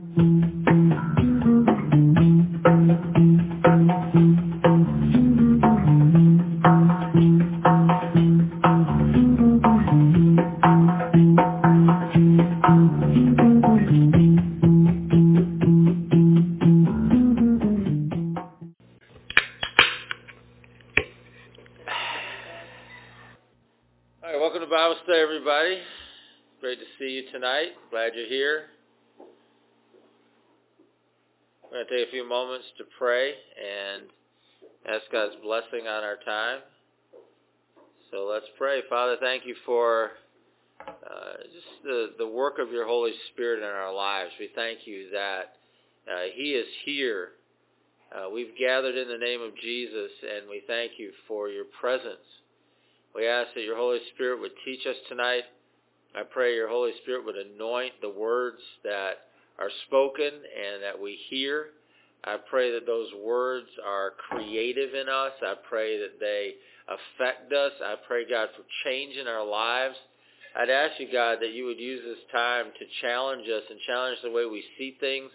All right, welcome to Bible study, everybody. Great to see you tonight. Glad you're here. We're going to take a moments to pray and ask God's blessing on our time. So let's pray. Father, thank you for uh, just the, the work of your Holy Spirit in our lives. We thank you that uh, he is here. Uh, we've gathered in the name of Jesus, and we thank you for your presence. We ask that your Holy Spirit would teach us tonight. I pray your Holy Spirit would anoint the words that are spoken and that we hear. I pray that those words are creative in us. I pray that they affect us. I pray, God, for change in our lives. I'd ask you, God, that you would use this time to challenge us and challenge the way we see things,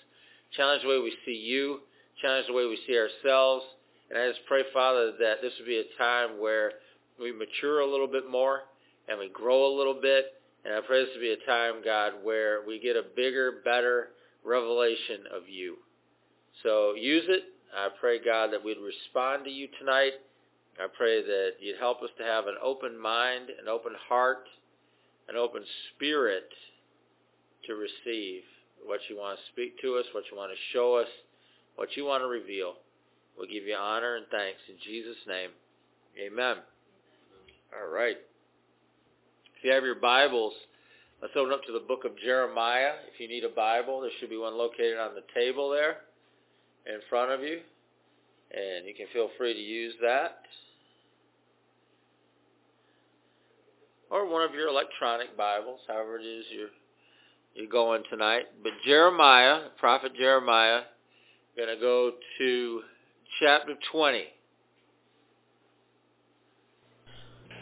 challenge the way we see you, challenge the way we see ourselves. And I just pray, Father, that this would be a time where we mature a little bit more and we grow a little bit. And I pray this to be a time, God, where we get a bigger, better revelation of you. So use it. I pray, God, that we'd respond to you tonight. I pray that you'd help us to have an open mind, an open heart, an open spirit to receive what you want to speak to us, what you want to show us, what you want to reveal. We'll give you honor and thanks in Jesus' name. Amen. All right. If you have your Bibles, let's open up to the book of Jeremiah. If you need a Bible, there should be one located on the table there in front of you. And you can feel free to use that. Or one of your electronic Bibles, however it is you're, you're going tonight. But Jeremiah, prophet Jeremiah, going to go to chapter 20.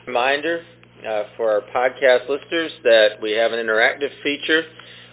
Reminder uh, for our podcast listeners that we have an interactive feature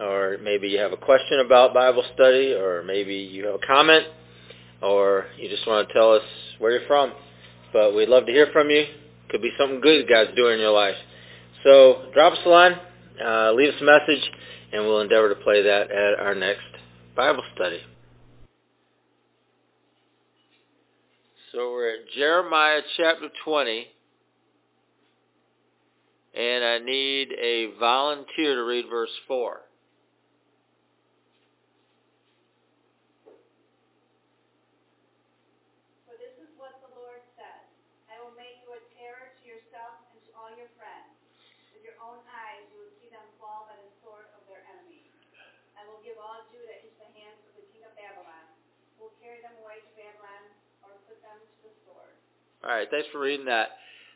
or maybe you have a question about Bible study, or maybe you have a comment, or you just want to tell us where you're from. But we'd love to hear from you. Could be something good God's doing in your life. So drop us a line, uh, leave us a message, and we'll endeavor to play that at our next Bible study. So we're at Jeremiah chapter 20. And I need a volunteer to read verse 4. For this is what the Lord says. I will make you a terror to yourself and to all your friends. With your own eyes you will see them fall by the sword of their enemies. I will give all Judah into the hands of the king of Babylon, who will carry them away to Babylon or put them to the sword. All right, thanks for reading that.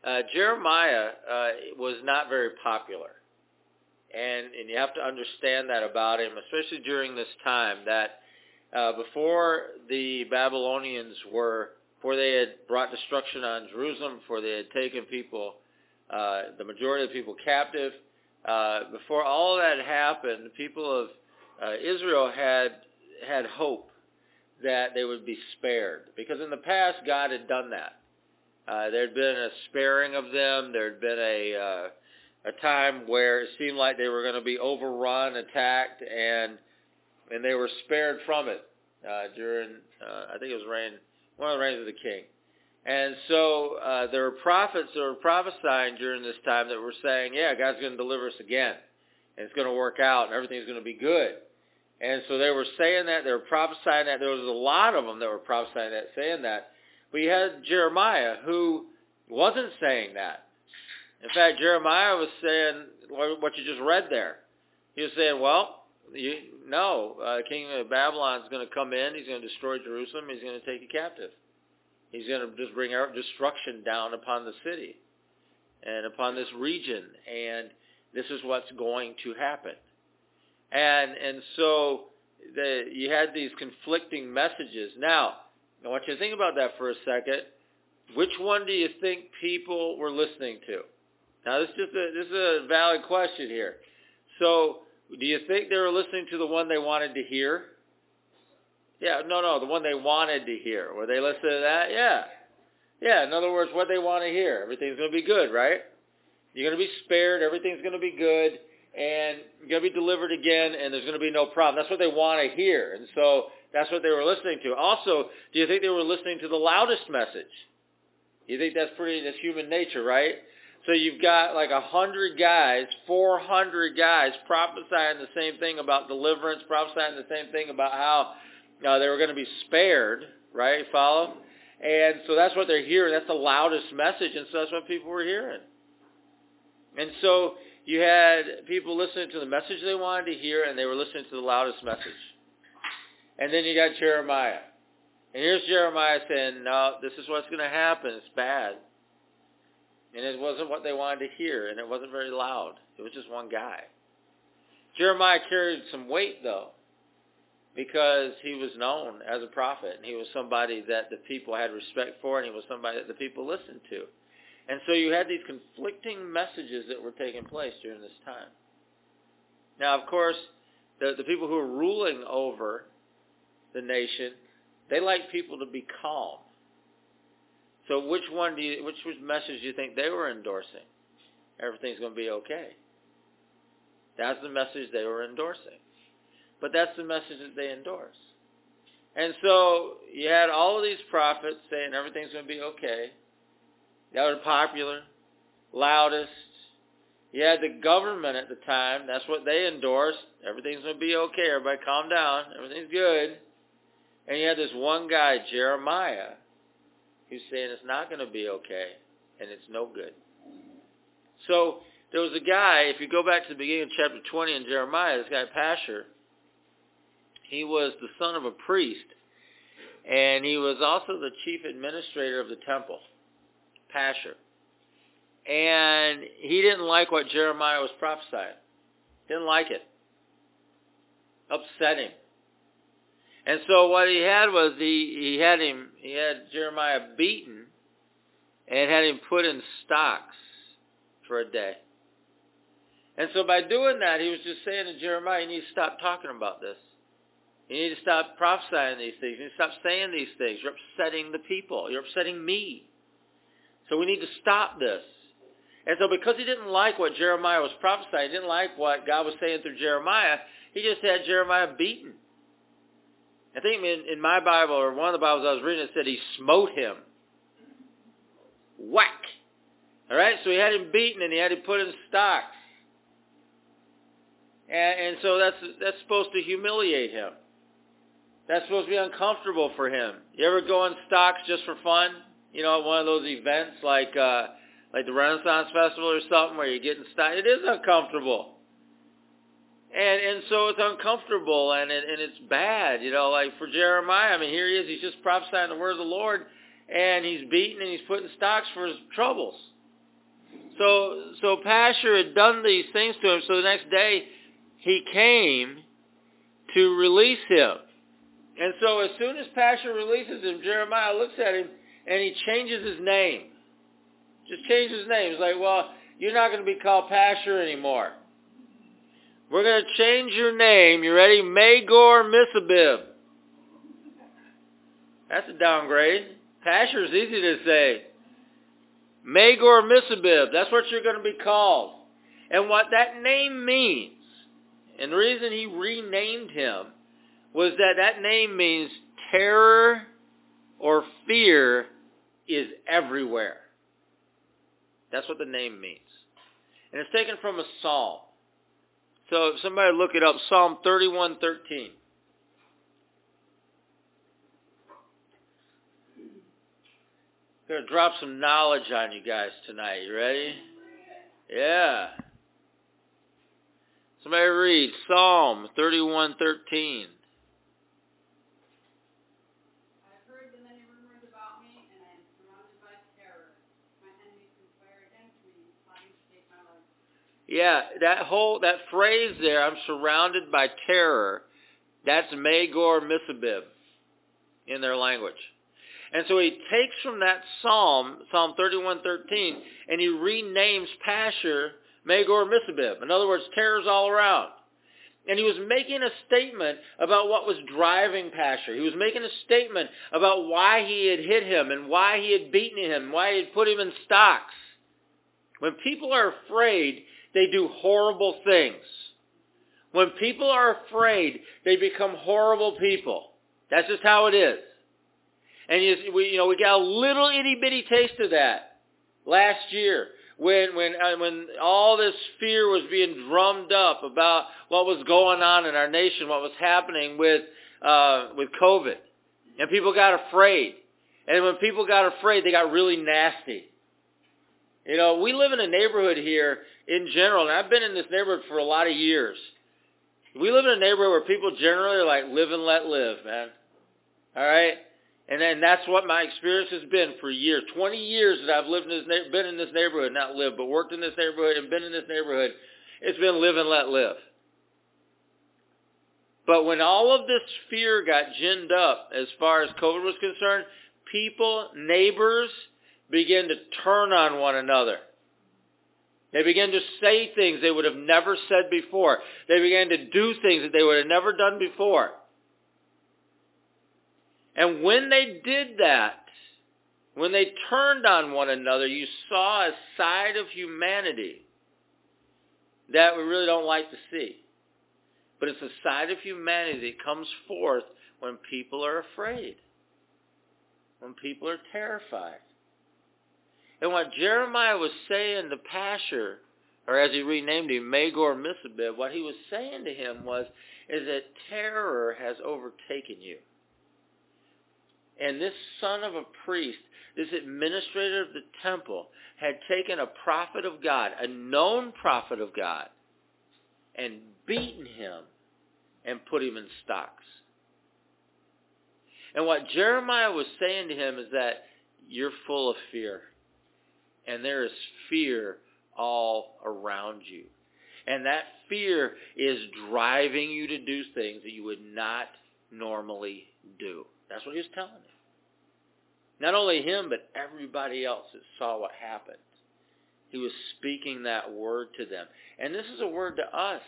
Uh, Jeremiah uh, was not very popular. And, and you have to understand that about him, especially during this time, that uh, before the Babylonians were, before they had brought destruction on Jerusalem, before they had taken people, uh, the majority of the people captive, uh, before all that happened, the people of uh, Israel had had hope that they would be spared. Because in the past, God had done that. Uh, there had been a sparing of them. There had been a uh, a time where it seemed like they were going to be overrun, attacked, and and they were spared from it uh, during uh, I think it was reign one of the reigns of the king. And so uh, there were prophets that were prophesying during this time that were saying, yeah, God's going to deliver us again, and it's going to work out, and everything's going to be good. And so they were saying that, they were prophesying that. There was a lot of them that were prophesying that, saying that. We had Jeremiah who wasn't saying that. In fact, Jeremiah was saying what you just read there. He was saying, well, you, no, uh, king of Babylon is going to come in. He's going to destroy Jerusalem. He's going to take you captive. He's going to just bring destruction down upon the city and upon this region. And this is what's going to happen. And and so the, you had these conflicting messages. Now, I want you to think about that for a second. Which one do you think people were listening to? Now, this is just a, this is a valid question here. So, do you think they were listening to the one they wanted to hear? Yeah, no, no, the one they wanted to hear. Were they listening to that? Yeah. Yeah, in other words, what they want to hear. Everything's going to be good, right? You're going to be spared. Everything's going to be good. And you're going to be delivered again, and there's going to be no problem. That's what they want to hear. And so that's what they were listening to. Also, do you think they were listening to the loudest message? You think that's pretty, that's human nature, right? So you've got like a hundred guys, four hundred guys prophesying the same thing about deliverance, prophesying the same thing about how uh, they were going to be spared, right? Follow? And so that's what they're hearing. That's the loudest message, and so that's what people were hearing. And so you had people listening to the message they wanted to hear, and they were listening to the loudest message. And then you got Jeremiah. And here's Jeremiah saying, no, this is what's going to happen. It's bad. And it wasn't what they wanted to hear, and it wasn't very loud. It was just one guy. Jeremiah carried some weight, though because he was known as a prophet and he was somebody that the people had respect for and he was somebody that the people listened to. And so you had these conflicting messages that were taking place during this time. Now, of course, the, the people who are ruling over the nation, they like people to be calm. So which one do you, which, message do you think they were endorsing? Everything's going to be okay. That's the message they were endorsing. But that's the message that they endorse. And so you had all of these prophets saying everything's going to be okay. That were popular, loudest. You had the government at the time. That's what they endorsed. Everything's going to be okay. Everybody calm down. Everything's good. And you had this one guy, Jeremiah, who's saying it's not going to be okay and it's no good. So there was a guy, if you go back to the beginning of chapter 20 in Jeremiah, this guy Pashur, he was the son of a priest, and he was also the chief administrator of the temple, Pashur. And he didn't like what Jeremiah was prophesying. Didn't like it. Upset him. And so what he had was he, he had him he had Jeremiah beaten and had him put in stocks for a day. And so by doing that, he was just saying to Jeremiah, you need to stop talking about this. You need to stop prophesying these things. You need to stop saying these things. You're upsetting the people. You're upsetting me. So we need to stop this. And so because he didn't like what Jeremiah was prophesying, he didn't like what God was saying through Jeremiah, he just had Jeremiah beaten. I think in, in my Bible, or one of the Bibles I was reading, it said he smote him. Whack. All right, so he had him beaten and he had him put in stocks. And, and so that's that's supposed to humiliate him. That's supposed to be uncomfortable for him. You ever go on stocks just for fun? You know, at one of those events like uh like the Renaissance Festival or something where you're getting stock. It is uncomfortable. And and so it's uncomfortable and it, and it's bad, you know, like for Jeremiah, I mean here he is, he's just prophesying the word of the Lord and he's beaten and he's put in stocks for his troubles. So so Pashur had done these things to him, so the next day he came to release him. And so as soon as Pashur releases him, Jeremiah looks at him and he changes his name. Just changes his name. He's like, well, you're not going to be called Pashur anymore. We're going to change your name. You ready? Magor Missabib. That's a downgrade. Pashur is easy to say. Magor Missabib. That's what you're going to be called. And what that name means, and the reason he renamed him was that that name means terror or fear is everywhere. That's what the name means. And it's taken from a psalm. So somebody look it up, Psalm 31:13. Gonna drop some knowledge on you guys tonight. You ready? Yeah. Somebody read Psalm 31:13. I've heard the many rumors about me, and I am surrounded by terror. My enemies conspire against me, plotting to take my life. Yeah, that whole that phrase there, I'm surrounded by terror. That's Magor Missabib in their language. And so he takes from that psalm, Psalm 31:13, and he renames Pashur Magor Missabib. In other words, terror's all around. And he was making a statement about what was driving Pashur. He was making a statement about why he had hit him and why he had beaten him, why he had put him in stocks. When people are afraid, they do horrible things. When people are afraid, they become horrible people. That's just how it is. And you, we, you know, we got a little itty bitty taste of that last year when when uh, when all this fear was being drummed up about what was going on in our nation, what was happening with uh, with COVID, and people got afraid. And when people got afraid, they got really nasty. You know, we live in a neighborhood here in general, and I've been in this neighborhood for a lot of years. We live in a neighborhood where people generally are like live and let live, man. All right? And then that's what my experience has been for years. 20 years that I've lived in this, been in this neighborhood, not lived, but worked in this neighborhood and been in this neighborhood. It's been live and let live. But when all of this fear got ginned up as far as COVID was concerned, people, neighbors, began to turn on one another. They began to say things they would have never said before. They began to do things that they would have never done before. And when they did that, when they turned on one another, you saw a side of humanity that we really don't like to see. But it's a side of humanity that comes forth when people are afraid, when people are terrified. And what Jeremiah was saying to Pashur, or as he renamed him, Magor Missabib, what he was saying to him was, is that terror has overtaken you. And this son of a priest, this administrator of the temple, had taken a prophet of God, a known prophet of God, and beaten him and put him in stocks. And what Jeremiah was saying to him is that you're full of fear. And there is fear all around you. And that fear is driving you to do things that you would not normally do. That's what he was telling him. Not only him, but everybody else that saw what happened. He was speaking that word to them. And this is a word to us.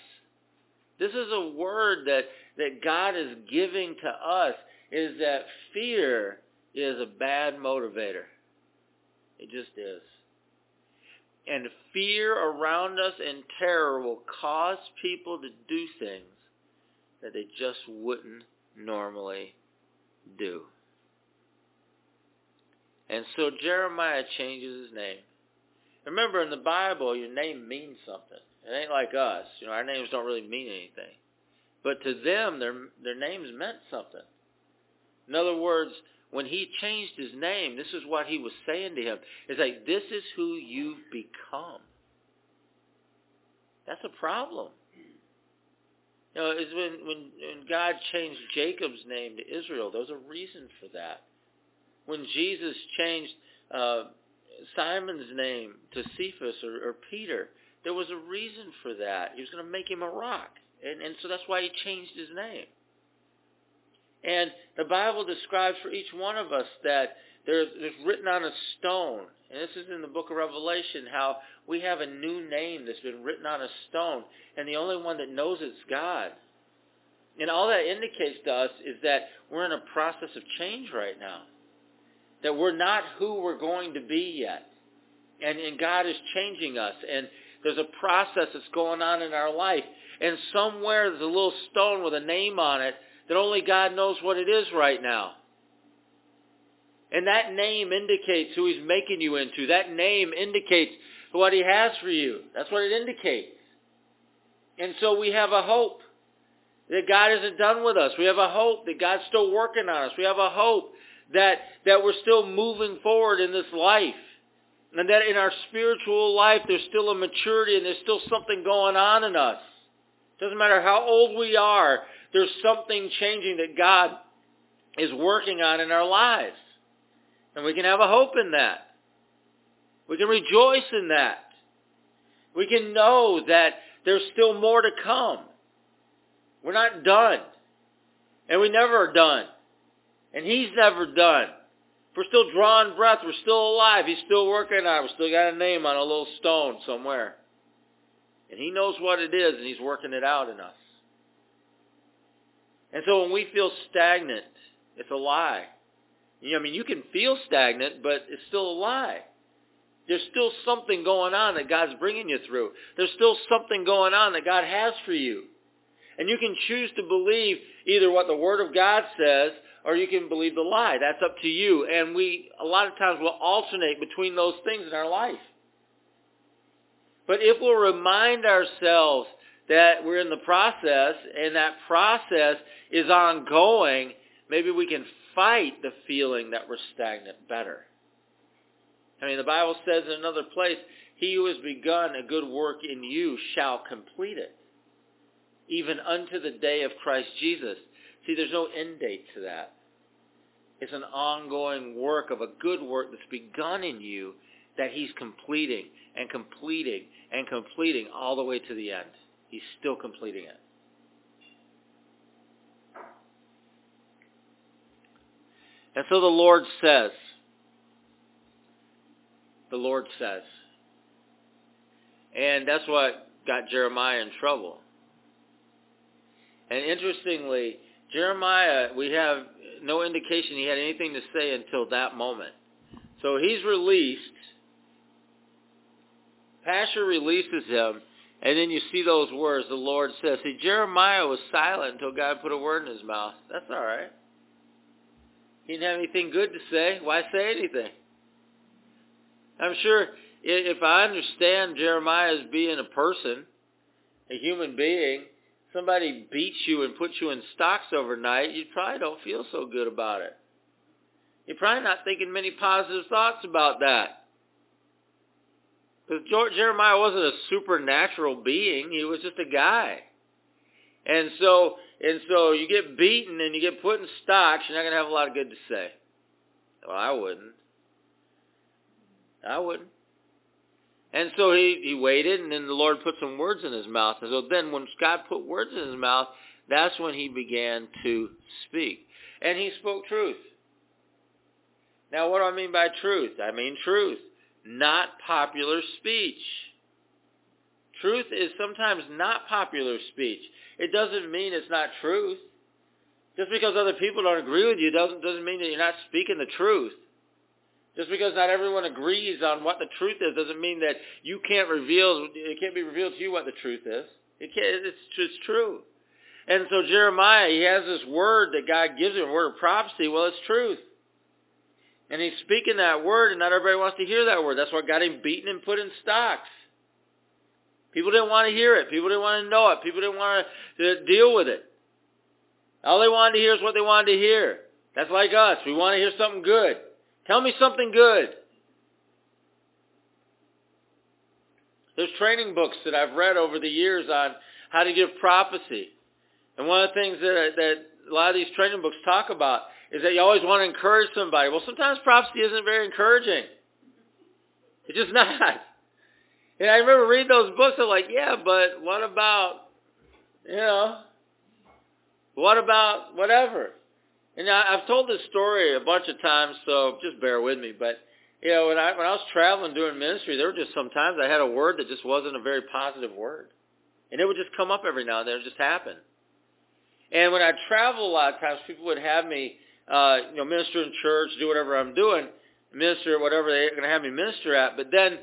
This is a word that, that God is giving to us, is that fear is a bad motivator. It just is. And fear around us and terror will cause people to do things that they just wouldn't normally do. And so Jeremiah changes his name. Remember, in the Bible, your name means something. It ain't like us. You know, our names don't really mean anything. But to them, their their names meant something. In other words, when he changed his name, this is what he was saying to him. It's like, this is who you've become. That's a problem. You know, it's when, when, when God changed Jacob's name to Israel, there was a reason for that when Jesus changed uh, Simon's name to Cephas or, or Peter, there was a reason for that. He was going to make him a rock. And, and so that's why he changed his name. And the Bible describes for each one of us that there's, there's written on a stone, and this is in the book of Revelation, how we have a new name that's been written on a stone, and the only one that knows it's God. And all that indicates to us is that we're in a process of change right now that we're not who we're going to be yet. And, and God is changing us. And there's a process that's going on in our life. And somewhere there's a little stone with a name on it that only God knows what it is right now. And that name indicates who he's making you into. That name indicates what he has for you. That's what it indicates. And so we have a hope that God isn't done with us. We have a hope that God's still working on us. We have a hope that, that we're still moving forward in this life. And that in our spiritual life there's still a maturity and there's still something going on in us. Doesn't matter how old we are, there's something changing that God is working on in our lives. And we can have a hope in that. We can rejoice in that. We can know that there's still more to come. We're not done. And we never are done. And he's never done. We're still drawing breath. We're still alive. He's still working on it. We still got a name on a little stone somewhere. And he knows what it is, and he's working it out in us. And so when we feel stagnant, it's a lie. You know, I mean, you can feel stagnant, but it's still a lie. There's still something going on that God's bringing you through. There's still something going on that God has for you. And you can choose to believe either what the Word of God says or you can believe the lie. That's up to you. And we, a lot of times, will alternate between those things in our life. But if we'll remind ourselves that we're in the process and that process is ongoing, maybe we can fight the feeling that we're stagnant better. I mean, the Bible says in another place, he who has begun a good work in you shall complete it, even unto the day of Christ Jesus. See, there's no end date to that. It's an ongoing work of a good work that's begun in you that he's completing and completing and completing all the way to the end. He's still completing it. And so the Lord says, the Lord says. And that's what got Jeremiah in trouble. And interestingly, Jeremiah, we have no indication he had anything to say until that moment. So he's released. Pashur releases him, and then you see those words the Lord says. See, Jeremiah was silent until God put a word in his mouth. That's all right. He didn't have anything good to say. Why say anything? I'm sure if I understand Jeremiah as being a person, a human being, somebody beats you and puts you in stocks overnight, you probably don't feel so good about it. You're probably not thinking many positive thoughts about that. Because Jeremiah wasn't a supernatural being. He was just a guy. And so, and so you get beaten and you get put in stocks, you're not going to have a lot of good to say. Well, I wouldn't. I wouldn't. And so he, he waited, and then the Lord put some words in his mouth. And so then when God put words in his mouth, that's when he began to speak. And he spoke truth. Now, what do I mean by truth? I mean truth, not popular speech. Truth is sometimes not popular speech. It doesn't mean it's not truth. Just because other people don't agree with you doesn't, doesn't mean that you're not speaking the truth. Just because not everyone agrees on what the truth is doesn't mean that you can't reveal, it can't be revealed to you what the truth is. It can't, it's, it's true. And so Jeremiah, he has this word that God gives him, a word of prophecy. Well, it's truth. And he's speaking that word, and not everybody wants to hear that word. That's what got him beaten and put in stocks. People didn't want to hear it. People didn't want to know it. People didn't want to deal with it. All they wanted to hear is what they wanted to hear. That's like us. We want to hear something good. Tell me something good. There's training books that I've read over the years on how to give prophecy. And one of the things that, that a lot of these training books talk about is that you always want to encourage somebody. Well, sometimes prophecy isn't very encouraging. It's just not. And I remember reading those books. I'm like, yeah, but what about, you know, what about whatever? And I've told this story a bunch of times, so just bear with me. But you know, when I when I was traveling doing ministry, there were just sometimes I had a word that just wasn't a very positive word, and it would just come up every now and then. It just happen. And when I travel a lot of times, people would have me, uh, you know, minister in church, do whatever I'm doing, minister whatever they're going to have me minister at. But then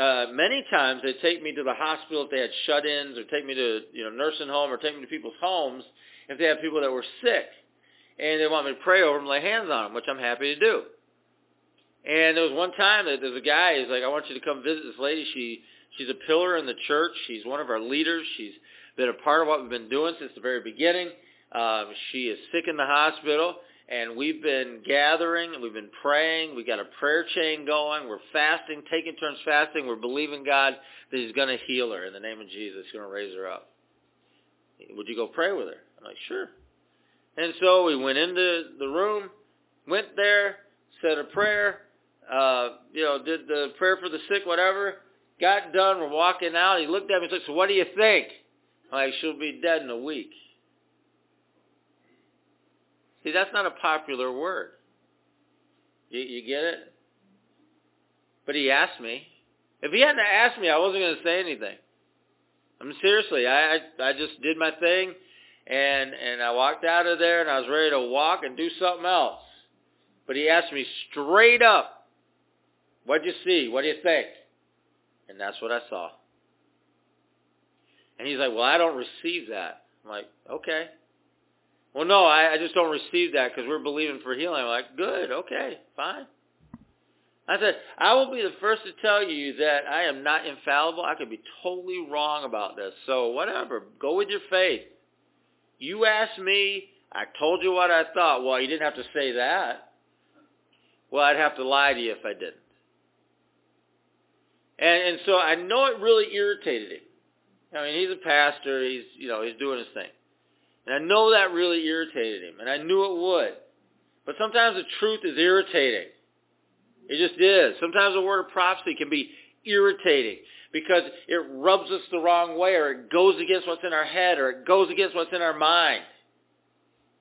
uh, many times they take me to the hospital if they had shut-ins, or take me to you know nursing home, or take me to people's homes if they have people that were sick and they want me to pray over them, lay hands on them, which I'm happy to do. And there was one time that there's a guy, he's like, I want you to come visit this lady. She she's a pillar in the church. She's one of our leaders. She's been a part of what we've been doing since the very beginning. Um, she is sick in the hospital, and we've been gathering and we've been praying. We got a prayer chain going. We're fasting, taking turns fasting. We're believing God that He's going to heal her in the name of Jesus. He's going to raise her up. Would you go pray with her? I'm like, sure. And so we went into the room, went there, said a prayer, uh, you know, did the prayer for the sick, whatever. Got done. We're walking out. He looked at me and said, so what do you think? I'm like, she'll be dead in a week. See, that's not a popular word. You, you get it? But he asked me. If he hadn't asked me, I wasn't going to say anything. I mean, seriously, I, I I just did my thing, and and I walked out of there, and I was ready to walk and do something else. But he asked me straight up, "What'd you see? What do you think?" And that's what I saw. And he's like, "Well, I don't receive that." I'm like, "Okay." Well, no, I, I just don't receive that because we're believing for healing. I'm like, "Good, okay, fine." I said, I will be the first to tell you that I am not infallible. I could be totally wrong about this. So whatever, go with your faith. You asked me, I told you what I thought. Well, you didn't have to say that. Well, I'd have to lie to you if I didn't. And and so I know it really irritated him. I mean, he's a pastor. He's you know he's doing his thing, and I know that really irritated him, and I knew it would. But sometimes the truth is irritating. It just is. Sometimes a word of prophecy can be irritating because it rubs us the wrong way or it goes against what's in our head or it goes against what's in our mind.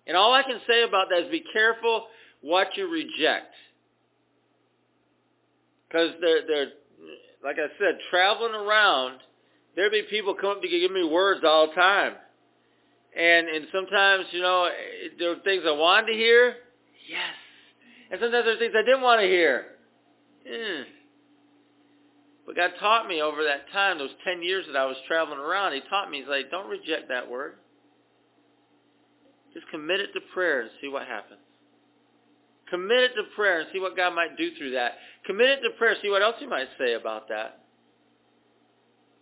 And all I can say about that is be careful what you reject. Because they're, they're, like I said, traveling around, there'd be people come up to give me words all the time. And, and sometimes, you know, there are things I wanted to hear. Yes. And sometimes there are things I didn't want to hear. Eh. But God taught me over that time, those 10 years that I was traveling around, he taught me, he's like, don't reject that word. Just commit it to prayer and see what happens. Commit it to prayer and see what God might do through that. Commit it to prayer, see what else he might say about that.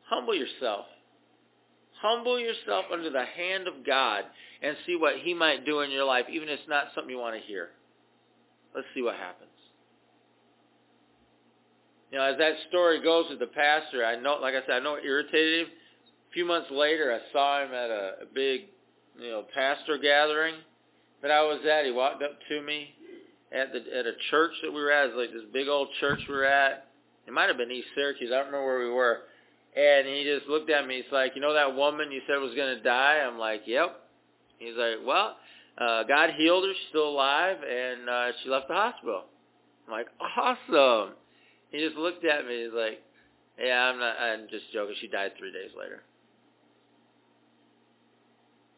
Humble yourself. Humble yourself under the hand of God and see what he might do in your life, even if it's not something you want to hear. Let's see what happens. You know, as that story goes with the pastor, I know, like I said, I know it irritated him. A few months later, I saw him at a, a big, you know, pastor gathering that I was at. He walked up to me at the at a church that we were at. It was like this big old church we were at. It might have been East Syracuse. I don't remember where we were. And he just looked at me. He's like, you know that woman you said was going to die? I'm like, yep. He's like, well, uh, God healed her. She's still alive, and uh, she left the hospital. I'm like, awesome. He just looked at me. He's like, "Yeah, I'm not. I'm just joking. She died three days later."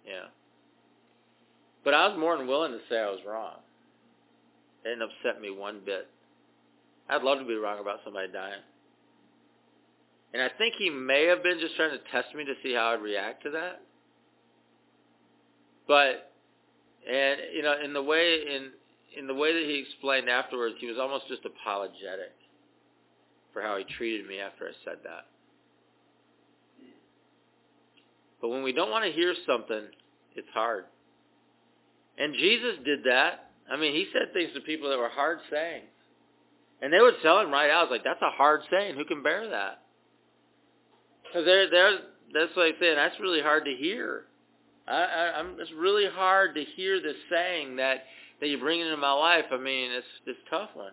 Yeah. But I was more than willing to say I was wrong. It didn't upset me one bit. I'd love to be wrong about somebody dying. And I think he may have been just trying to test me to see how I'd react to that. But and you know, in the way in in the way that he explained afterwards, he was almost just apologetic for how he treated me after I said that. But when we don't want to hear something, it's hard. And Jesus did that. I mean, he said things to people that were hard sayings. And they would tell him right out, like, that's a hard saying. Who can bear that? Because they're, that's what I say, that's really hard to hear. I, I, I'm, it's really hard to hear this saying that, that you bring into my life. I mean, it's, it's a tough one.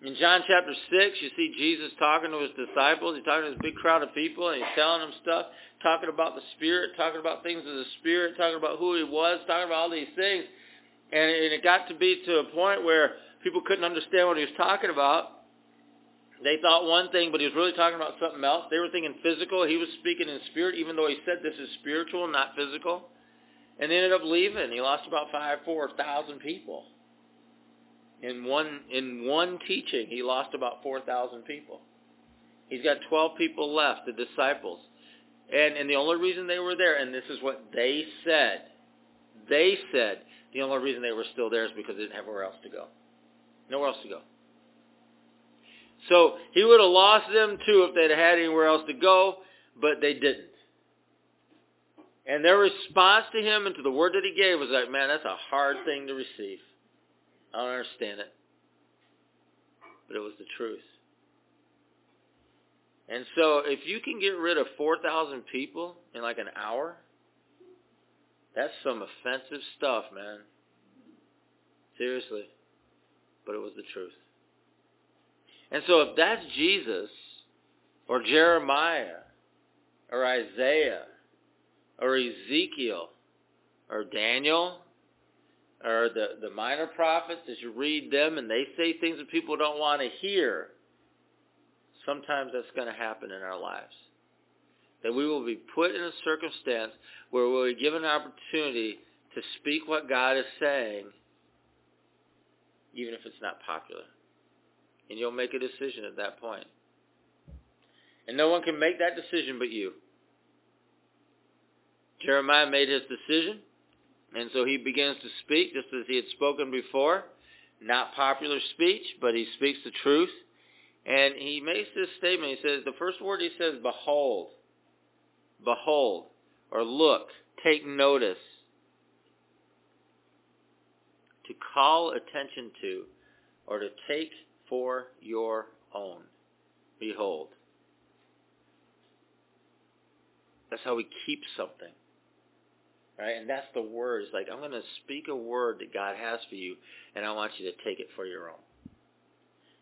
In John chapter 6, you see Jesus talking to his disciples. He's talking to this big crowd of people, and he's telling them stuff, talking about the Spirit, talking about things of the Spirit, talking about who he was, talking about all these things. And it got to be to a point where people couldn't understand what he was talking about. They thought one thing, but he was really talking about something else. They were thinking physical. He was speaking in spirit, even though he said this is spiritual, not physical. And they ended up leaving. He lost about five, four thousand people. In one in one teaching, he lost about 4,000 people. He's got 12 people left, the disciples. And and the only reason they were there, and this is what they said, they said the only reason they were still there is because they didn't have where else to go. Nowhere else to go. So he would have lost them too if they'd had anywhere else to go, but they didn't. And their response to him and to the word that he gave was like, man, that's a hard thing to receive. I don't understand it. But it was the truth. And so if you can get rid of 4,000 people in like an hour, That's some offensive stuff, man. Seriously. But it was the truth. And so if that's Jesus, or Jeremiah, or Isaiah, or Ezekiel, or Daniel, or the, the minor prophets, as you read them and they say things that people don't want to hear, sometimes that's going to happen in our lives. That we will be put in a circumstance where we'll be given an opportunity to speak what God is saying, even if it's not popular. And you'll make a decision at that point. And no one can make that decision but you. Jeremiah made his decision, and so he begins to speak just as he had spoken before. Not popular speech, but he speaks the truth. And he makes this statement. He says, the first word he says, behold. Behold, or look, take notice. To call attention to, or to take for your own. Behold. That's how we keep something. Right? And that's the word. It's like, I'm going to speak a word that God has for you, and I want you to take it for your own.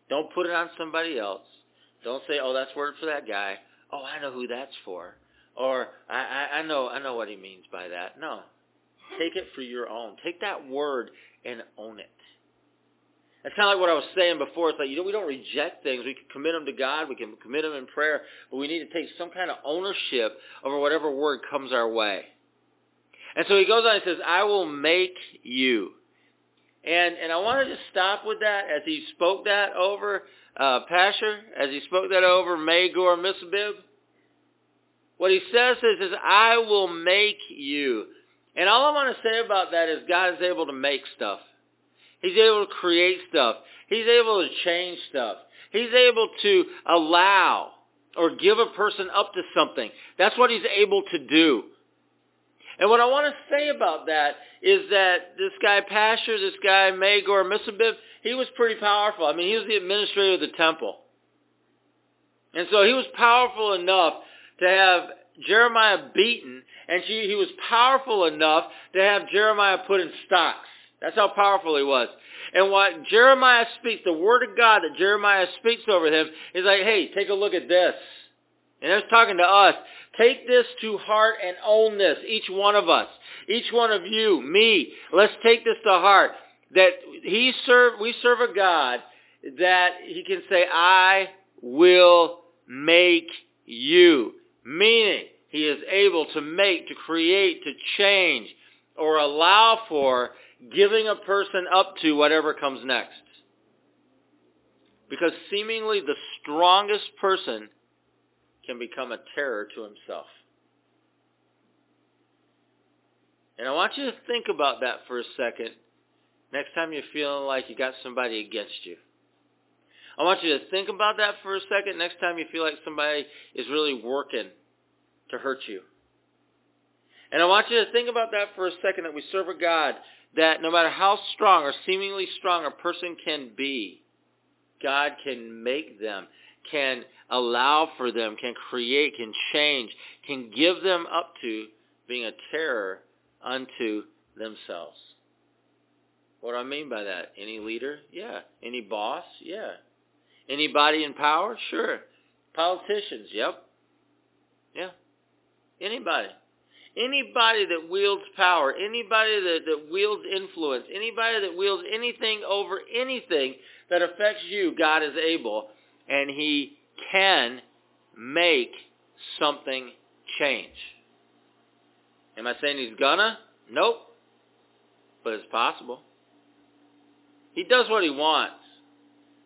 Don't put it on somebody else. Don't say, oh, that's word for that guy. Oh, I know who that's for. Or, I, I, I know I know what he means by that. No. Take it for your own. Take that word and own it. That's kind of like what I was saying before. It's like, you know, we don't reject things. We can commit them to God. We can commit them in prayer. But we need to take some kind of ownership over whatever word comes our way. And so he goes on and says, I will make you. And, and I want to just stop with that as he spoke that over uh, Pashur, as he spoke that over Magor Missabib. What he says is, is, I will make you. And all I want to say about that is God is able to make stuff. He's able to create stuff. He's able to change stuff. He's able to allow or give a person up to something. That's what he's able to do. And what I want to say about that is that this guy Pashur, this guy Magor Missabib, he was pretty powerful. I mean, he was the administrator of the temple. And so he was powerful enough to have Jeremiah beaten, and he was powerful enough to have Jeremiah put in stocks. That's how powerful he was. And what Jeremiah speaks, the word of God that Jeremiah speaks over him, is like, hey, take a look at this. And it's talking to us. Take this to heart and own this, each one of us. Each one of you, me. Let's take this to heart. That he serve, we serve a God that he can say, I will make you. Meaning, he is able to make, to create, to change, or allow for giving a person up to whatever comes next. Because seemingly the strongest person can become a terror to himself. And I want you to think about that for a second next time you're feeling like you got somebody against you. I want you to think about that for a second next time you feel like somebody is really working to hurt you. And I want you to think about that for a second that we serve a God that no matter how strong or seemingly strong a person can be, God can make them, can allow for them, can create, can change, can give them up to being a terror unto themselves. What do I mean by that? Any leader? Yeah. Any boss? Yeah. Anybody in power? Sure. Politicians? Yep. Yeah. Anybody. Anybody that wields power, anybody that, that wields influence, anybody that wields anything over anything that affects you, God is able, and he can make something change. Am I saying he's gonna? Nope. But it's possible. He does what he wants.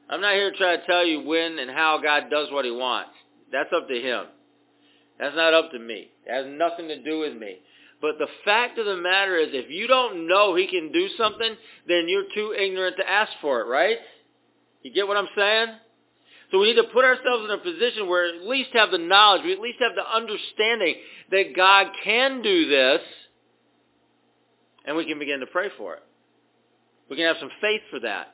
I'm not here to try to tell you when and how God does what he wants. That's up to him. That's not up to me. It has nothing to do with me. But the fact of the matter is if you don't know he can do something, then you're too ignorant to ask for it, right? You get what I'm saying? So we need to put ourselves in a position where at least have the knowledge, we at least have the understanding that God can do this, and we can begin to pray for it. We can have some faith for that.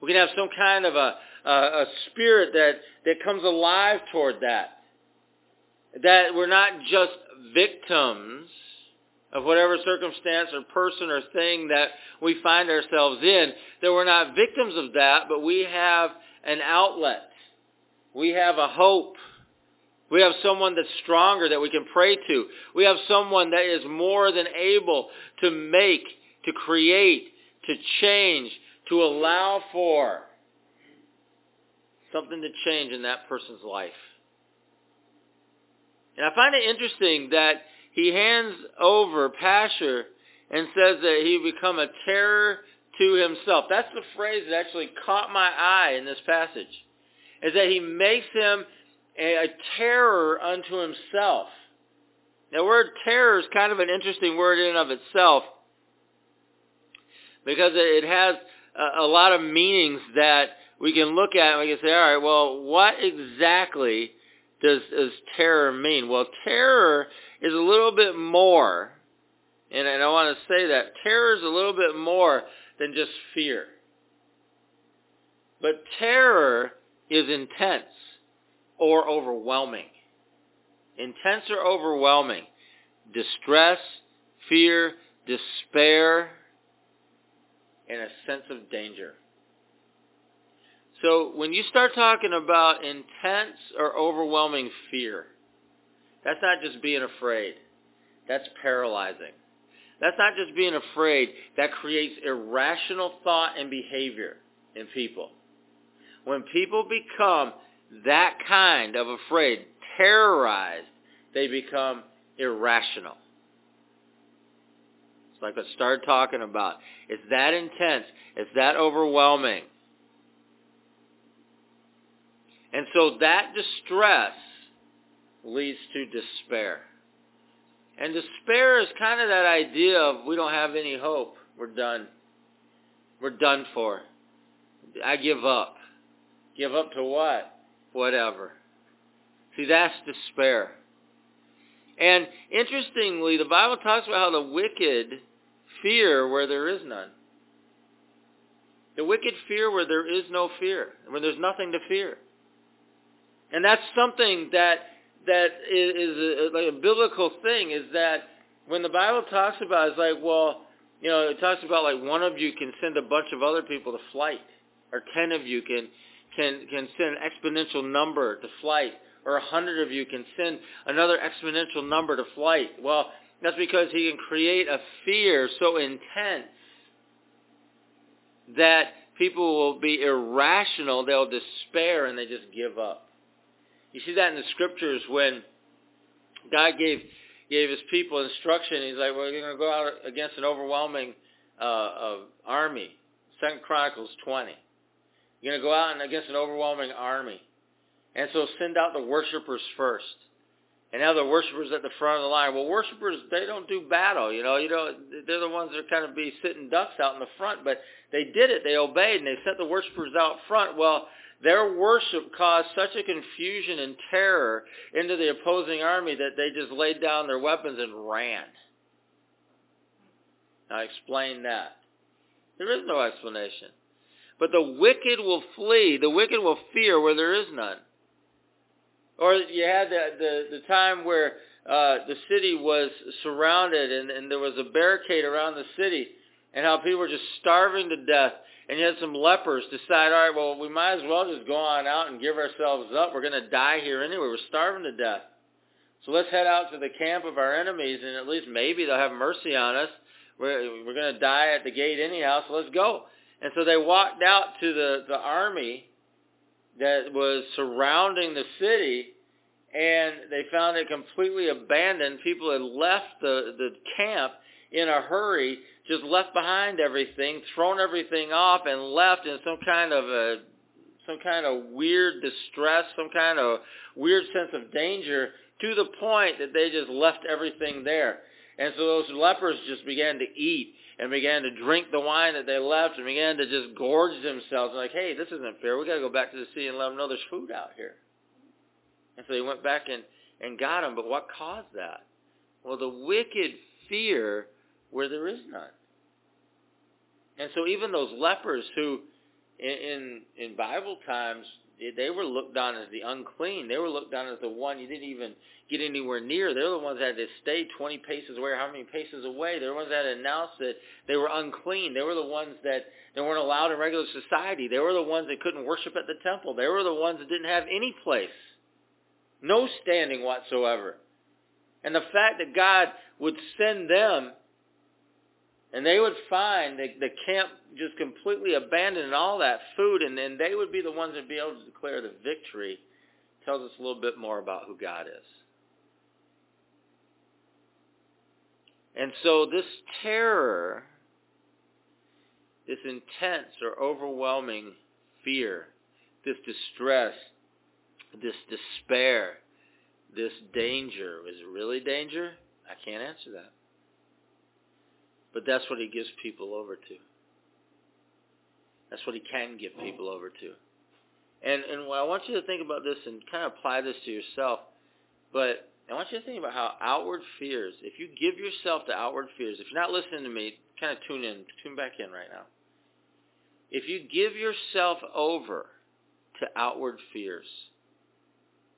We can have some kind of a, a, a spirit that, that comes alive toward that. That we're not just victims of whatever circumstance or person or thing that we find ourselves in, that we're not victims of that, but we have an outlet. We have a hope. We have someone that's stronger that we can pray to. We have someone that is more than able to make, to create, to change, to allow for something to change in that person's life. And I find it interesting that he hands over Pashur and says that he become a terror to himself. That's the phrase that actually caught my eye in this passage. Is that he makes him a, terror unto himself. The word terror is kind of an interesting word in and of itself because it has a, a lot of meanings that we can look at and we can say, all right, well, what exactly does, does terror mean? Well, terror is a little bit more, and, and I want to say that terror is a little bit more than just fear. But terror is intense or overwhelming. Intense or overwhelming. Distress, fear, despair, and a sense of danger. So when you start talking about intense or overwhelming fear, that's not just being afraid. That's paralyzing. That's not just being afraid. That creates irrational thought and behavior in people. When people become that kind of afraid, terrorized, they become irrational. It's like I started talking about. It's that intense. It's that overwhelming. And so that distress leads to despair. And despair is kind of that idea of we don't have any hope. We're done. We're done for. I give up. Give up to what? Whatever. See, that's despair. And interestingly, the Bible talks about how the wicked fear where there is none. The wicked fear where there is no fear, when there's nothing to fear. And that's something that that is, a, like a biblical thing is that when the Bible talks about it, it's like, well, you know, it talks about like one of you can send a bunch of other people to flight, or ten of you can can can send an exponential number to flight, or a hundred of you can send another exponential number to flight. Well, that's because he can create a fear so intense that people will be irrational, they'll despair, and they just give up. You see that in the scriptures when God gave gave his people instruction. He's like, we're going to go out against an overwhelming uh, uh, army. Second Chronicles 20. You're going to go out and against an overwhelming army. And so send out the worshipers first. And have the worshipers at the front of the line. Well, worshipers, they don't do battle, you know. You know, they're the ones that kind of be sitting ducks out in the front, but they did it. They obeyed, and they sent the worshipers out front. Well, their worship caused such a confusion and terror into the opposing army that they just laid down their weapons and ran. Now explain that. There is no explanation. But the wicked will flee. The wicked will fear where there is none. Or you had the, the, the time where uh, the city was surrounded and, and there was a barricade around the city and how people were just starving to death and had some lepers decide, all right, well, we might as well just go on out and give ourselves up. We're going to die here anyway. We're starving to death. So let's head out to the camp of our enemies, and at least maybe they'll have mercy on us. We're, we're going to die at the gate anyhow, so let's go. And so they walked out to the, the army that was surrounding the city, and they found it completely abandoned. People had left the, the camp in a hurry just left behind everything, thrown everything off, and left in some kind of a some kind of weird distress, some kind of weird sense of danger, to the point that they just left everything there. And so those lepers just began to eat and began to drink the wine that they left and began to just gorge themselves. Like, hey, this isn't fair. We got to go back to the city and let them know there's food out here. And so they went back and, and got them. But what caused that? Well, the wicked fear where there is none. And so even those lepers who in, in, in Bible times, they were looked on as the unclean. They were looked on as the one you didn't even get anywhere near. They're the ones that had to stay 20 paces away or how many paces away. They're the ones that announced that they were unclean. They were the ones that they weren't allowed in regular society. They were the ones that couldn't worship at the temple. They were the ones that didn't have any place. No standing whatsoever. And the fact that God would send them and they would find the, the camp just completely abandoned and all that food and then they would be the ones that would be able to declare the victory tells us a little bit more about who God is. And so this terror, this intense or overwhelming fear, this distress, this despair, this danger, is it really danger? I can't answer that. But that's what he gives people over to. That's what he can give people over to. And and I want you to think about this and kind of apply this to yourself. But I want you to think about how outward fears, if you give yourself to outward fears, if you're not listening to me, kind of tune in, tune back in right now. If you give yourself over to outward fears,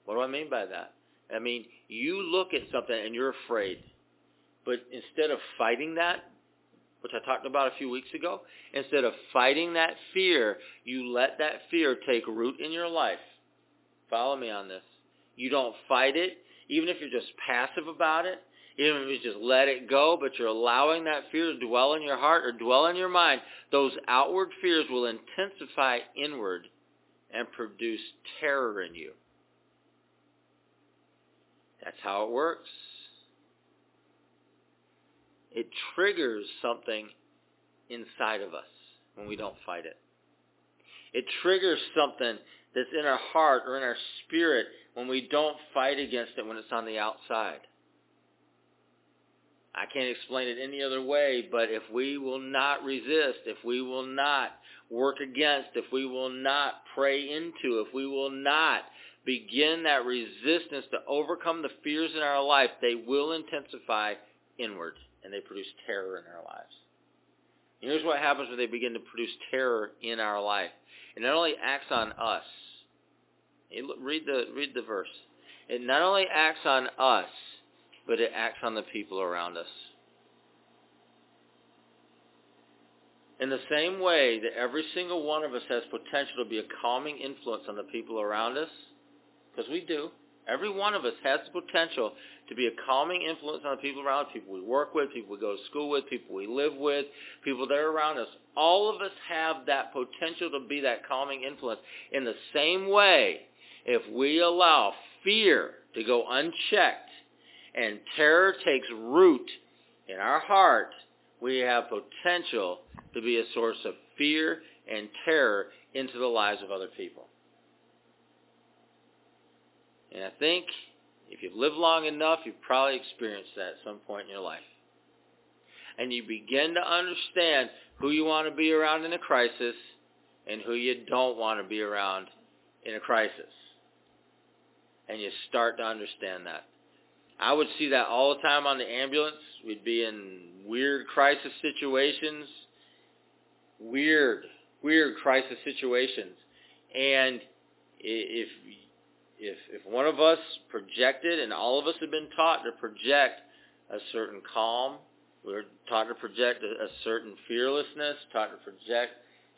what do I mean by that? I mean, you look at something and you're afraid. But instead of fighting that, which I talked about a few weeks ago, instead of fighting that fear, you let that fear take root in your life. Follow me on this. You don't fight it, even if you're just passive about it, even if you just let it go, but you're allowing that fear to dwell in your heart or dwell in your mind, those outward fears will intensify inward and produce terror in you. That's how it works. It triggers something inside of us when we don't fight it. It triggers something that's in our heart or in our spirit when we don't fight against it when it's on the outside. I can't explain it any other way, but if we will not resist, if we will not work against, if we will not pray into, if we will not begin that resistance to overcome the fears in our life, they will intensify inward and they produce terror in our lives. And here's what happens when they begin to produce terror in our life. It not only acts on us. Read the, read the verse. It not only acts on us, but it acts on the people around us. In the same way that every single one of us has potential to be a calming influence on the people around us, because we do, every one of us has the potential to be a calming influence on the people around people we work with, people we go to school with, people we live with, people that are around us. All of us have that potential to be that calming influence. In the same way, if we allow fear to go unchecked and terror takes root in our heart, we have potential to be a source of fear and terror into the lives of other people. And I think if you've lived long enough, you've probably experienced that at some point in your life. And you begin to understand who you want to be around in a crisis and who you don't want to be around in a crisis. And you start to understand that. I would see that all the time on the ambulance. We'd be in weird crisis situations, weird, weird crisis situations. And if if if one of us projected, and all of us have been taught to project a certain calm, we are taught to project a, a certain fearlessness, taught to project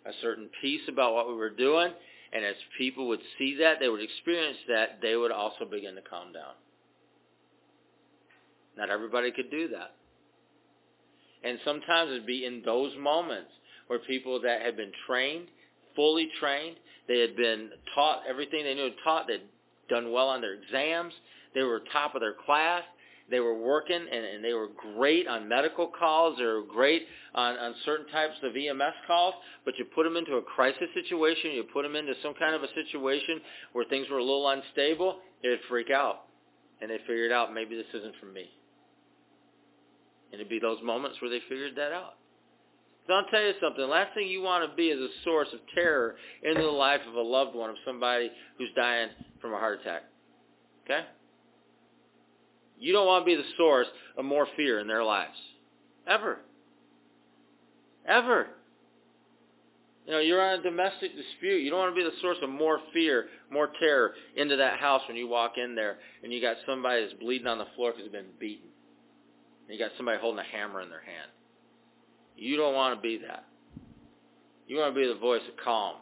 a certain peace about what we were doing, and as people would see that, they would experience that, they would also begin to calm down. Not everybody could do that. And sometimes it'd be in those moments where people that had been trained, fully trained, they had been taught everything they knew taught, they'd done well on their exams. They were top of their class. They were working and, and they were great on medical calls. They were great on, on certain types of EMS calls. But you put them into a crisis situation, you put them into some kind of a situation where things were a little unstable, they'd freak out. And they figured out maybe this isn't for me. And it'd be those moments where they figured that out. So I'll tell you something. Last thing you want to be is a source of terror into the life of a loved one, of somebody who's dying from a heart attack. Okay? You don't want to be the source of more fear in their lives. Ever. Ever. You know, you're on a domestic dispute. You don't want to be the source of more fear, more terror into that house when you walk in there and you got somebody that's bleeding on the floor because they've been beaten. And you got somebody holding a hammer in their hand. You don't want to be that. You want to be the voice of calm.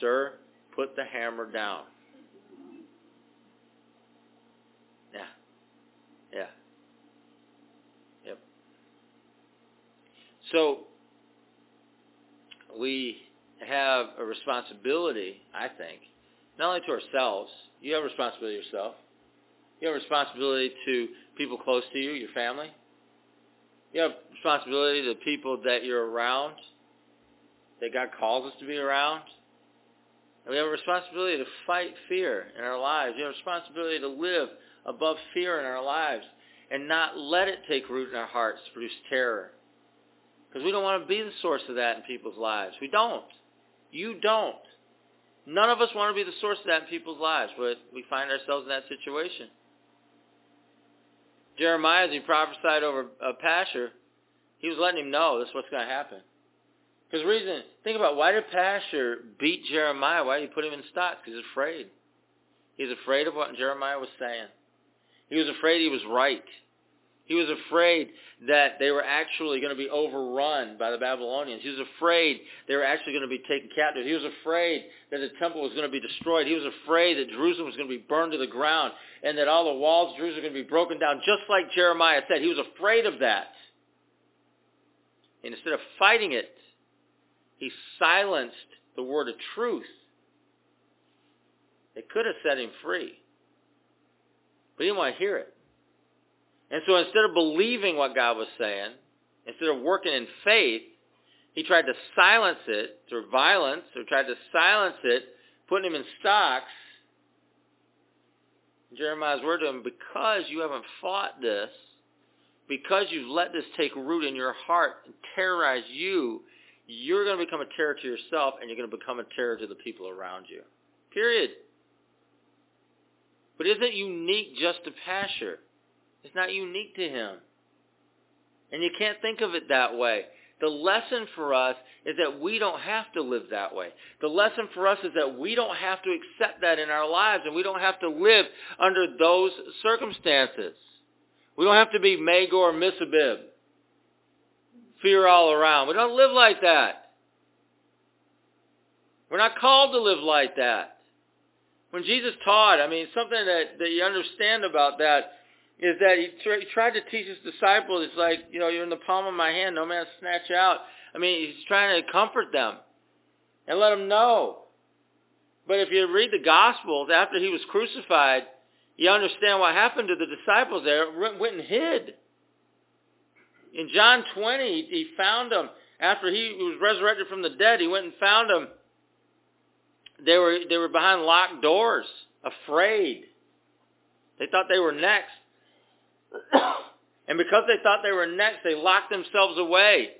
Sir, put the hammer down. Yeah. Yeah. Yep. So we have a responsibility, I think, not only to ourselves. You have a responsibility to yourself. You have a responsibility to people close to you, your family. You have responsibility to people that you're around, that God calls us to be around. And we have a responsibility to fight fear in our lives. We have a responsibility to live above fear in our lives and not let it take root in our hearts to produce terror. Because we don't want to be the source of that in people's lives. We don't. You don't. None of us want to be the source of that in people's lives, but we find ourselves in that situation. Jeremiah, as he prophesied over uh, Pashur, he was letting him know this is what's going to happen. Because reason, think about why did Pashur beat Jeremiah? Why did he put him in stocks? Because he's afraid. He's afraid of what Jeremiah was saying. He was afraid he was right. He was afraid that they were actually going to be overrun by the Babylonians. He was afraid they were actually going to be taken captive. He was afraid that the temple was going to be destroyed. He was afraid that Jerusalem was going to be burned to the ground and that all the walls of Jerusalem were going to be broken down, just like Jeremiah said. He was afraid of that. And instead of fighting it, he silenced the word of truth. They could have set him free. But he didn't want to hear it. And so instead of believing what God was saying, instead of working in faith, he tried to silence it through violence, or tried to silence it, putting him in stocks. Jeremiah's word to him, because you haven't fought this, because you've let this take root in your heart and terrorize you, you're going to become a terror to yourself and you're going to become a terror to the people around you. Period. But isn't unique just to Pashur. It's not unique to him. And you can't think of it that way. The lesson for us is that we don't have to live that way. The lesson for us is that we don't have to accept that in our lives and we don't have to live under those circumstances. We don't have to be Magor or Missabib. Fear all around. We don't live like that. We're not called to live like that. When Jesus taught, I mean, something that, that you understand about that is that he, tra- he tried to teach his disciples, it's like, you know, you're in the palm of my hand, no man snatch out. I mean, he's trying to comfort them and let them know. But if you read the Gospels, after he was crucified, you understand what happened to the disciples there. Went and hid. In John 20, he found them. After he was resurrected from the dead, he went and found them. They were, they were behind locked doors, afraid. They thought they were next. and because they thought they were next, they locked themselves away,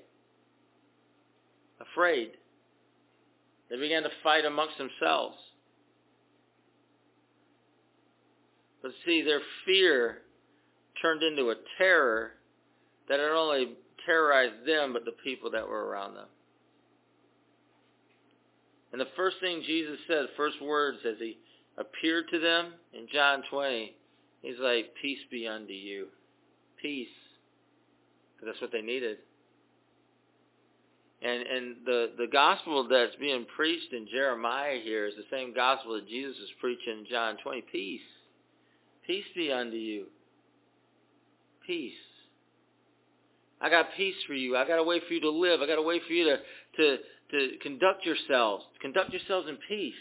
afraid. They began to fight amongst themselves. But see, their fear turned into a terror that not only terrorized them, but the people that were around them. And the first thing Jesus said, first words as he appeared to them in John 20, He's like, peace be unto you. Peace. Because that's what they needed. And and the, the gospel that's being preached in Jeremiah here is the same gospel that Jesus is preaching in John 20. Peace. Peace be unto you. Peace. I got peace for you. I got a way for you to live. I got a way for you to, to, to conduct yourselves. Conduct yourselves in peace.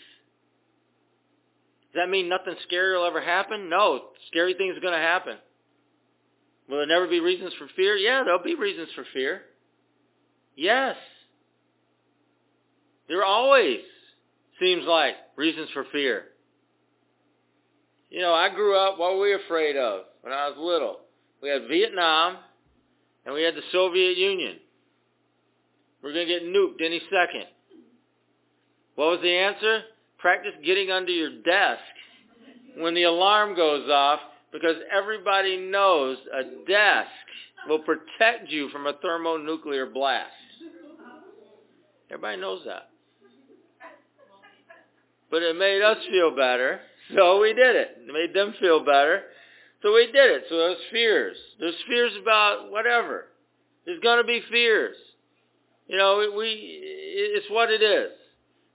Does that mean nothing scary will ever happen? No, scary things are going to happen. Will there never be reasons for fear? Yeah, there'll be reasons for fear. Yes. There always seems like reasons for fear. You know, I grew up, what were we afraid of when I was little? We had Vietnam and we had the Soviet Union. We're going to get nuked any second. What was the answer? Practice getting under your desk when the alarm goes off because everybody knows a desk will protect you from a thermonuclear blast. Everybody knows that. But it made us feel better, so we did it. It made them feel better, so we did it. So there's fears. There's fears about whatever. There's going to be fears. You know, we, it's what it is.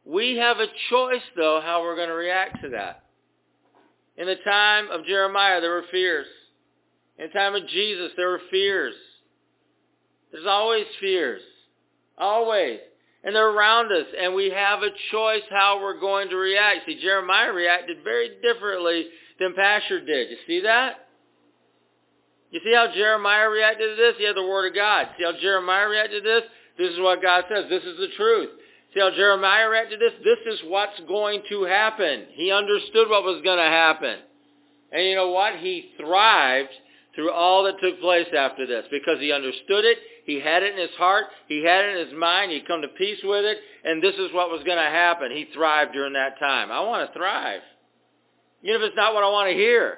We have a choice, though, how we're going to react to that. In the time of Jeremiah, there were fears. In the time of Jesus, there were fears. There's always fears. Always. And they're around us, and we have a choice how we're going to react. See, Jeremiah reacted very differently than Pashur did. You see that? You see how Jeremiah reacted to this? He had the Word of God. See how Jeremiah reacted to this? This is what God says. This is the truth. See how Jeremiah reacted to this? This is what's going to happen. He understood what was going to happen. And you know what? He thrived through all that took place after this because he understood it. He had it in his heart. He had it in his mind. He'd come to peace with it. And this is what was going to happen. He thrived during that time. I want to thrive. Even if it's not what I want to hear.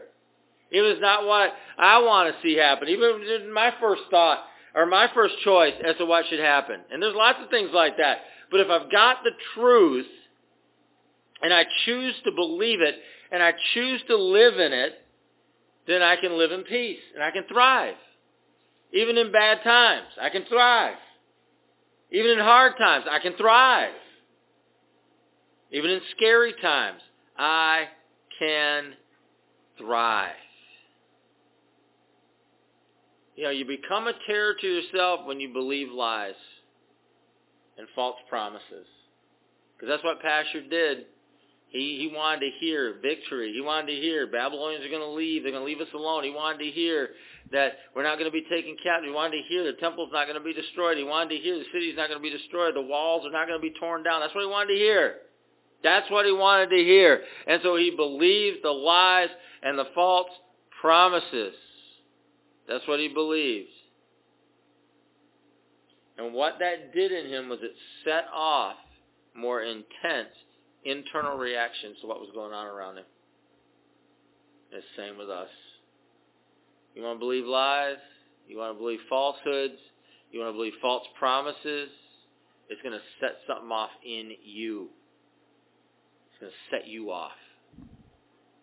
Even if it's not what I want to see happen. Even my first thought or my first choice as to what should happen. And there's lots of things like that. But if I've got the truth and I choose to believe it and I choose to live in it, then I can live in peace and I can thrive. Even in bad times, I can thrive. Even in hard times, I can thrive. Even in scary times, I can thrive. You know, you become a terror to yourself when you believe lies and false promises. Because that's what Pashur did. He, he wanted to hear victory. He wanted to hear Babylonians are going to leave. They're going to leave us alone. He wanted to hear that we're not going to be taken captive. He wanted to hear the temple's not going to be destroyed. He wanted to hear the city's not going to be destroyed. The walls are not going to be torn down. That's what he wanted to hear. That's what he wanted to hear. And so he believed the lies and the false promises. That's what he believed. And what that did in him was it set off more intense internal reactions to what was going on around him. It's the same with us. You want to believe lies? You want to believe falsehoods? You want to believe false promises? It's going to set something off in you. It's going to set you off.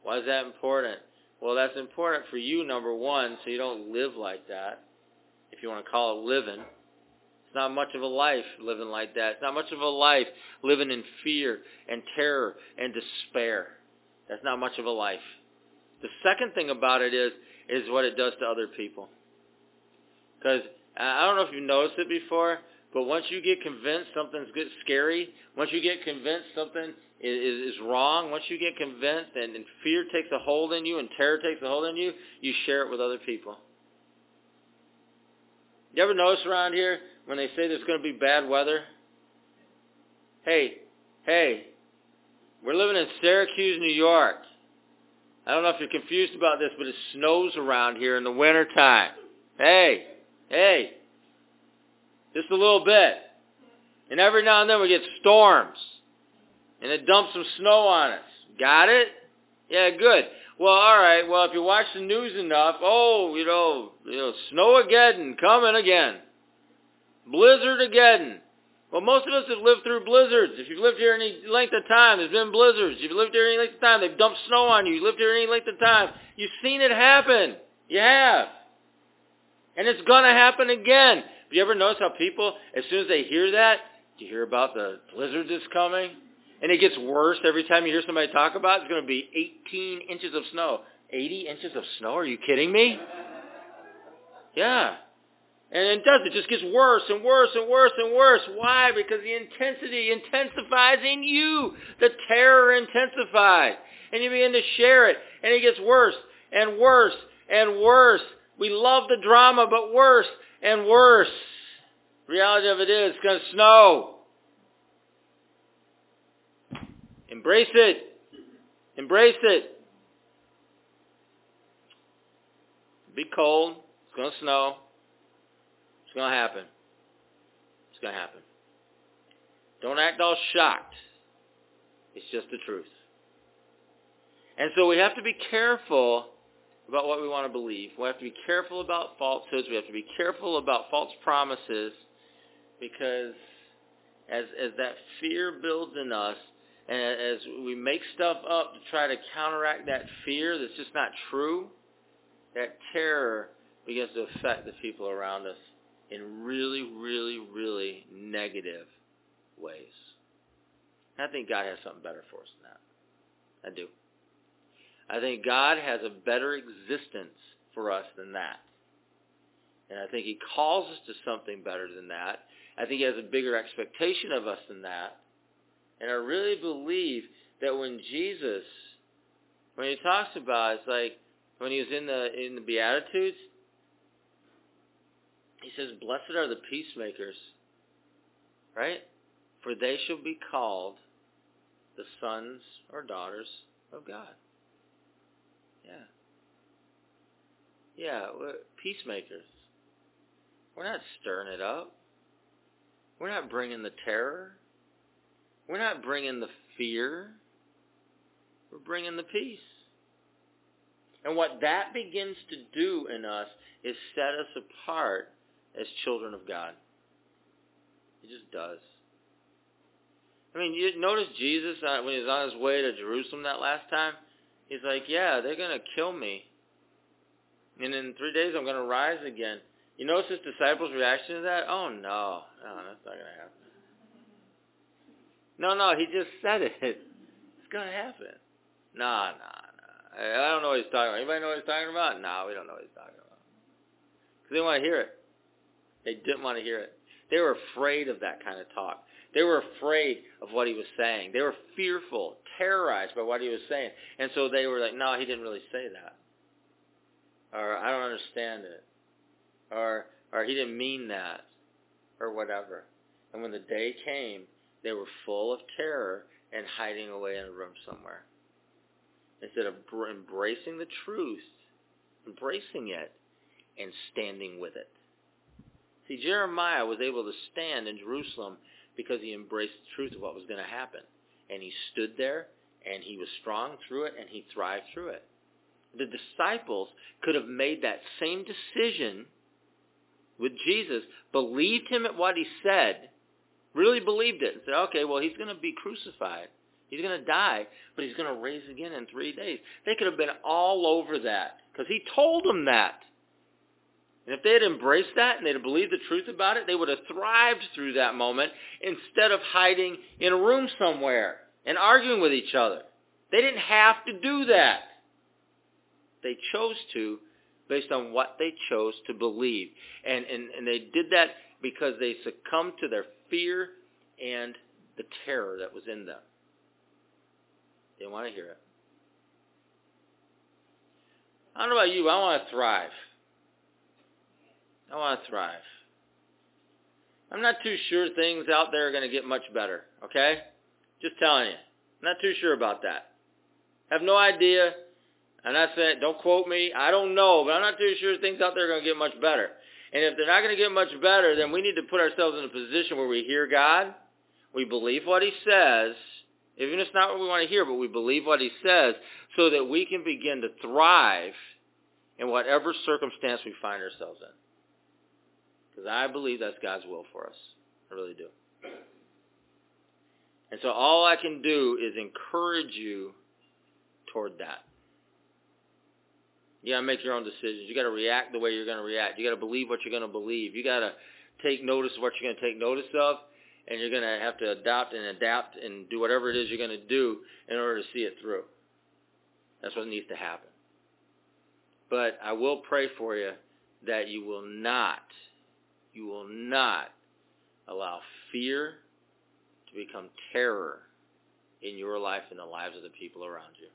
Why is that important? Well, that's important for you, number one, so you don't live like that, if you want to call it living. It's not much of a life living like that. It's not much of a life living in fear and terror and despair. That's not much of a life. The second thing about it is, is what it does to other people. Because I don't know if you've noticed it before, but once you get convinced something's good, scary, once you get convinced something is, is wrong, once you get convinced and, and fear takes a hold in you and terror takes a hold in you, you share it with other people. You ever notice around here when they say there's going to be bad weather? Hey, hey, we're living in Syracuse, New York. I don't know if you're confused about this, but it snows around here in the wintertime. Hey, hey, just a little bit. And every now and then we get storms. And it dumps some snow on us. Got it? Yeah, good. Well, all right. Well, if you watch the news enough, oh, you know, you know, snow again, coming again. Blizzard again. Well, most of us have lived through blizzards. If you've lived here any length of time, there's been blizzards. If you've lived here any length of time, they've dumped snow on you. You've lived here any length of time. You've seen it happen. You have. And it's going to happen again. Have you ever noticed how people, as soon as they hear that, do you hear about the blizzard that's coming? And it gets worse every time you hear somebody talk about it. It's going to be 18 inches of snow. 80 inches of snow? Are you kidding me? Yeah. And it does. It just gets worse and worse and worse and worse. Why? Because the intensity intensifies in you. The terror intensifies. And you begin to share it. And it gets worse and worse and worse. We love the drama, but worse and worse. reality of it is, it's going to snow. Embrace it. Embrace it. Be cold. It's going to snow. It's going to happen. It's going to happen. Don't act all shocked. It's just the truth. And so we have to be careful about what we want to believe. We have to be careful about falsehoods. We have to be careful about false promises because as as that fear builds in us, and as we make stuff up to try to counteract that fear that's just not true, that terror begins to affect the people around us in really, really, really negative ways. And I think God has something better for us than that. I do. I think God has a better existence for us than that. And I think he calls us to something better than that. I think he has a bigger expectation of us than that. And I really believe that when Jesus, when he talks about, it's like when he was in the in the Beatitudes, he says, "Blessed are the peacemakers," right? For they shall be called the sons or daughters of God. Yeah. Yeah, we're peacemakers. We're not stirring it up. We're not bringing the terror. We're not bringing the fear. We're bringing the peace. And what that begins to do in us is set us apart as children of God. It just does. I mean, you notice Jesus uh, when he was on his way to Jerusalem that last time. He's like, "Yeah, they're gonna kill me, and in three days I'm gonna rise again." You notice his disciples' reaction to that? Oh no, no, that's not gonna happen. No, no, he just said it. It's gonna happen. Nah, nah, nah. I don't know what he's talking about. Anybody know what he's talking about? No, we don't know what he's talking about. Because they want to hear it. They didn't want to hear it. They were afraid of that kind of talk. They were afraid of what he was saying. They were fearful, terrorized by what he was saying. And so they were like, no, he didn't really say that. Or, I don't understand it. Or, or he didn't mean that. Or whatever. And when the day came, they were full of terror and hiding away in a room somewhere. Instead of embracing the truth, embracing it, and standing with it. See, Jeremiah was able to stand in Jerusalem because he embraced the truth of what was going to happen. And he stood there, and he was strong through it, and he thrived through it. The disciples could have made that same decision with Jesus, believed him at what he said, really believed it, and said, okay, well, he's going to be crucified. He's going to die, but he's going to raise again in three days. They could have been all over that because he told them that. And if they had embraced that and they'd believed the truth about it, they would have thrived through that moment instead of hiding in a room somewhere and arguing with each other. They didn't have to do that. They chose to based on what they chose to believe. And, and, and they did that because they succumbed to their fear and the terror that was in them. They want to hear it. I don't know about you, I want to thrive. I want to thrive. I'm not too sure things out there are going to get much better, okay? Just telling you. I'm not too sure about that. Have no idea. And I said, don't quote me. I don't know, but I'm not too sure things out there are going to get much better. And if they're not going to get much better, then we need to put ourselves in a position where we hear God, we believe what he says, even if it's not what we want to hear, but we believe what he says, so that we can begin to thrive in whatever circumstance we find ourselves in. Because I believe that's God's will for us. I really do. And so all I can do is encourage you toward that. You gotta make your own decisions. You gotta react the way you're gonna react. You gotta believe what you're gonna believe. You gotta take notice of what you're gonna take notice of, and you're gonna have to adopt and adapt and do whatever it is you're gonna do in order to see it through. That's what needs to happen. But I will pray for you that you will not you will not allow fear to become terror in your life and the lives of the people around you.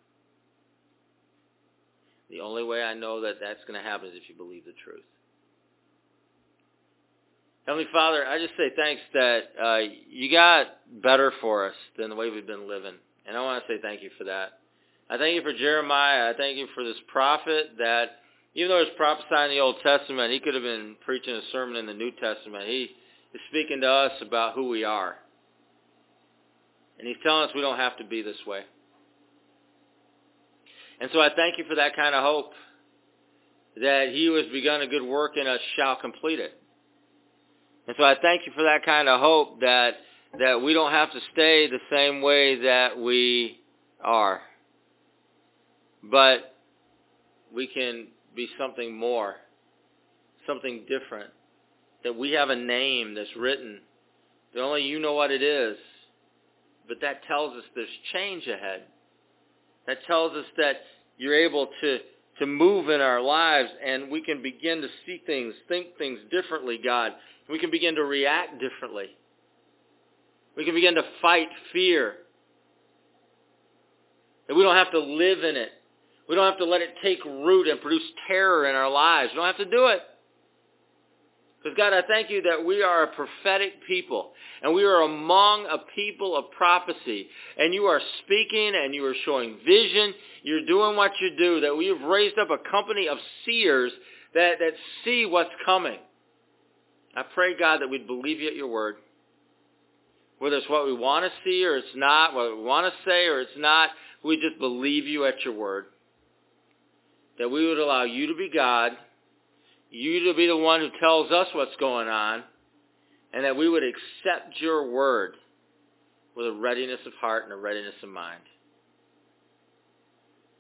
The only way I know that that's going to happen is if you believe the truth. Heavenly Father, I just say thanks that uh, you got better for us than the way we've been living. And I want to say thank you for that. I thank you for Jeremiah. I thank you for this prophet that even though he's prophesying in the Old Testament, he could have been preaching a sermon in the New Testament. He is speaking to us about who we are. And he's telling us we don't have to be this way. And so I thank you for that kind of hope, that he who has begun a good work in us shall complete it. And so I thank you for that kind of hope that that we don't have to stay the same way that we are, but we can be something more, something different, that we have a name that's written, that only you know what it is, but that tells us there's change ahead. That tells us that you're able to, to move in our lives and we can begin to see things, think things differently, God. We can begin to react differently. We can begin to fight fear. That we don't have to live in it. We don't have to let it take root and produce terror in our lives. We don't have to do it. Because God, I thank you that we are a prophetic people and we are among a people of prophecy and you are speaking and you are showing vision. You're doing what you do, that we have raised up a company of seers that, that see what's coming. I pray, God, that we'd believe you at your word. Whether it's what we want to see or it's not, what we want to say or it's not, we just believe you at your word. That we would allow you to be God you to be the one who tells us what's going on, and that we would accept your word with a readiness of heart and a readiness of mind.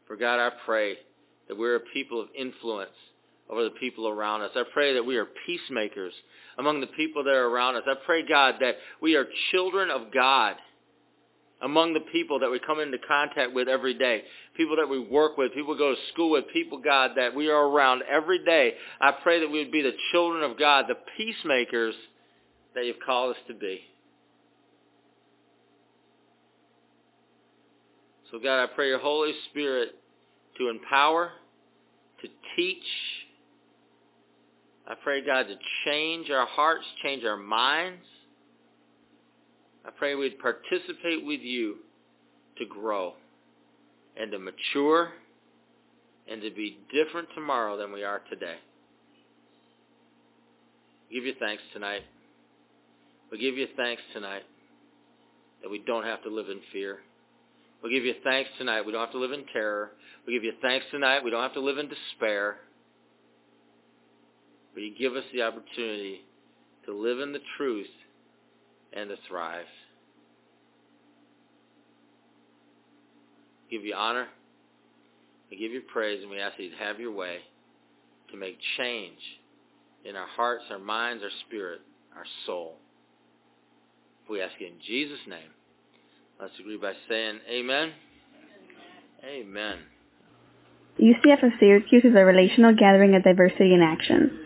For God, I pray that we're a people of influence over the people around us. I pray that we are peacemakers among the people that are around us. I pray, God, that we are children of God among the people that we come into contact with every day, people that we work with, people we go to school with, people, God, that we are around every day. I pray that we would be the children of God, the peacemakers that you've called us to be. So God, I pray your Holy Spirit to empower, to teach. I pray, God, to change our hearts, change our minds. I pray we'd participate with you to grow and to mature and to be different tomorrow than we are today. We give you thanks tonight. We give you thanks tonight that we don't have to live in fear. We give you thanks tonight. We don't have to live in terror. We give you thanks tonight. We don't have to live in despair. But you give us the opportunity to live in the truth and to thrive. Give you honor. We give you praise, and we ask that you to have your way to make change in our hearts, our minds, our spirit, our soul. We ask you in Jesus' name. Let's agree by saying amen. Amen. UCF of Syracuse is a relational gathering of diversity in action.